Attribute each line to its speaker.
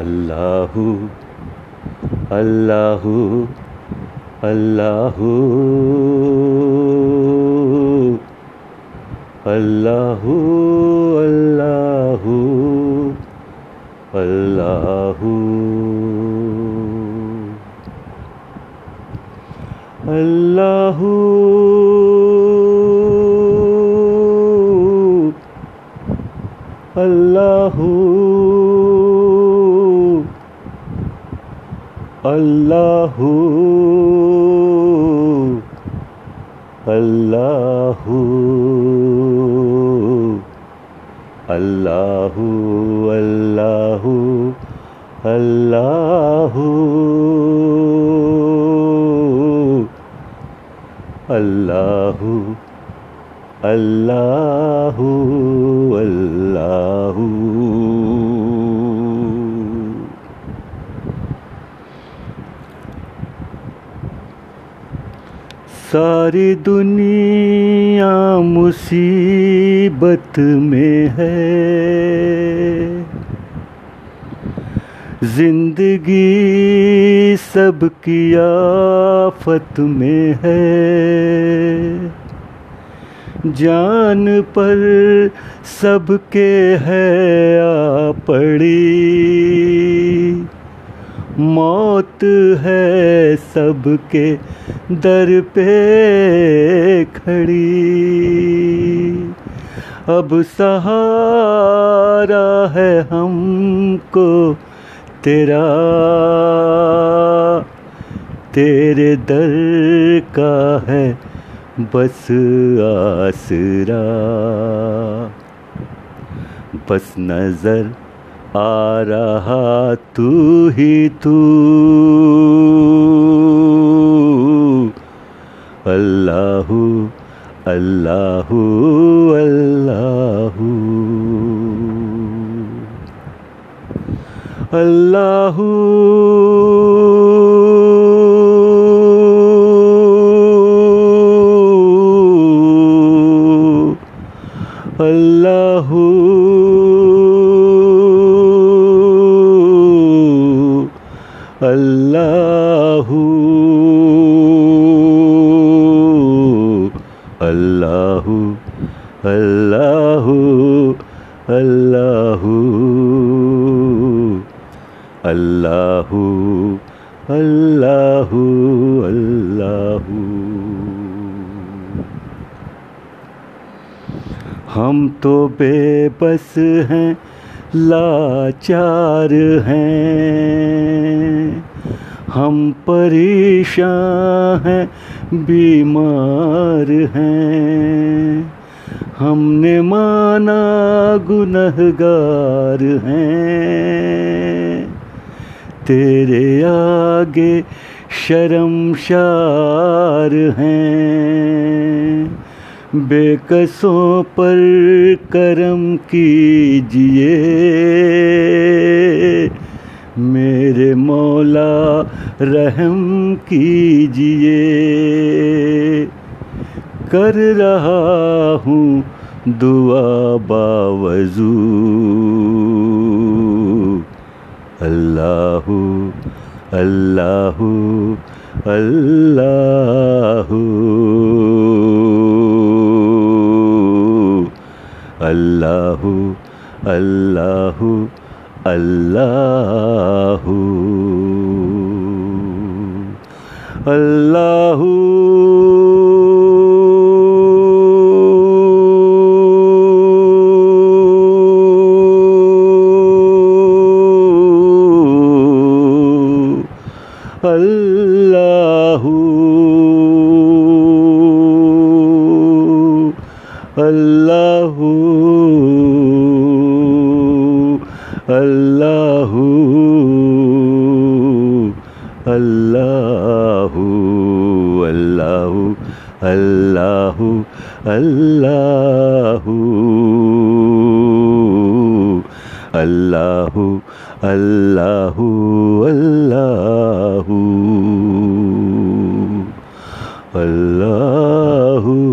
Speaker 1: अल्लाहु अल्लाहु अल्लाहु अल्लाहु अल्लाहु अल्लाहु अल्लाहु अल्लाहु। अल्लाहु अल्लाहु अल्लाहु अल्लाहु अल्लाहु अल्लाहु अल्लाहु अल्लाहु। सारी दुनिया मुसीबत में है। ज़िंदगी सबकी आफत में है। जान पर सबके है आ पड़ी। मौत है सबके दर पे खड़ी। अब सहारा है हमको तेरा, तेरे दर का है बस आसरा। बस नज़र आ रहा तू ही तू। अल्लाहु अल्लाहु अल्लाहु। अल्लाहु। अल्लाहु। अल्लाहु अल्लाहु अल्लाहु अल्लाहु। अल्लाहु अल्लाहु अल्लाहु। हम तो बेबस हैं लाचार हैं। हम परेशान हैं, बीमार हैं। हमने माना गुनहगार हैं। तेरे आगे शर्मशार हैं। बेकसों पर करम कीजिए। मेरे मौला रहम कीजिए। कर रहा हूँ दुआ बावजू। अल्लाह अल्लाह अल्लाह। अल्लाह अल्लाह, अल्लाहु। Allahu Allahu Allahu Allahu Allahu अल्लाहु अल्लाहू। अल्लाहू अल्लाहू अल्लाहू। अल्लाहु।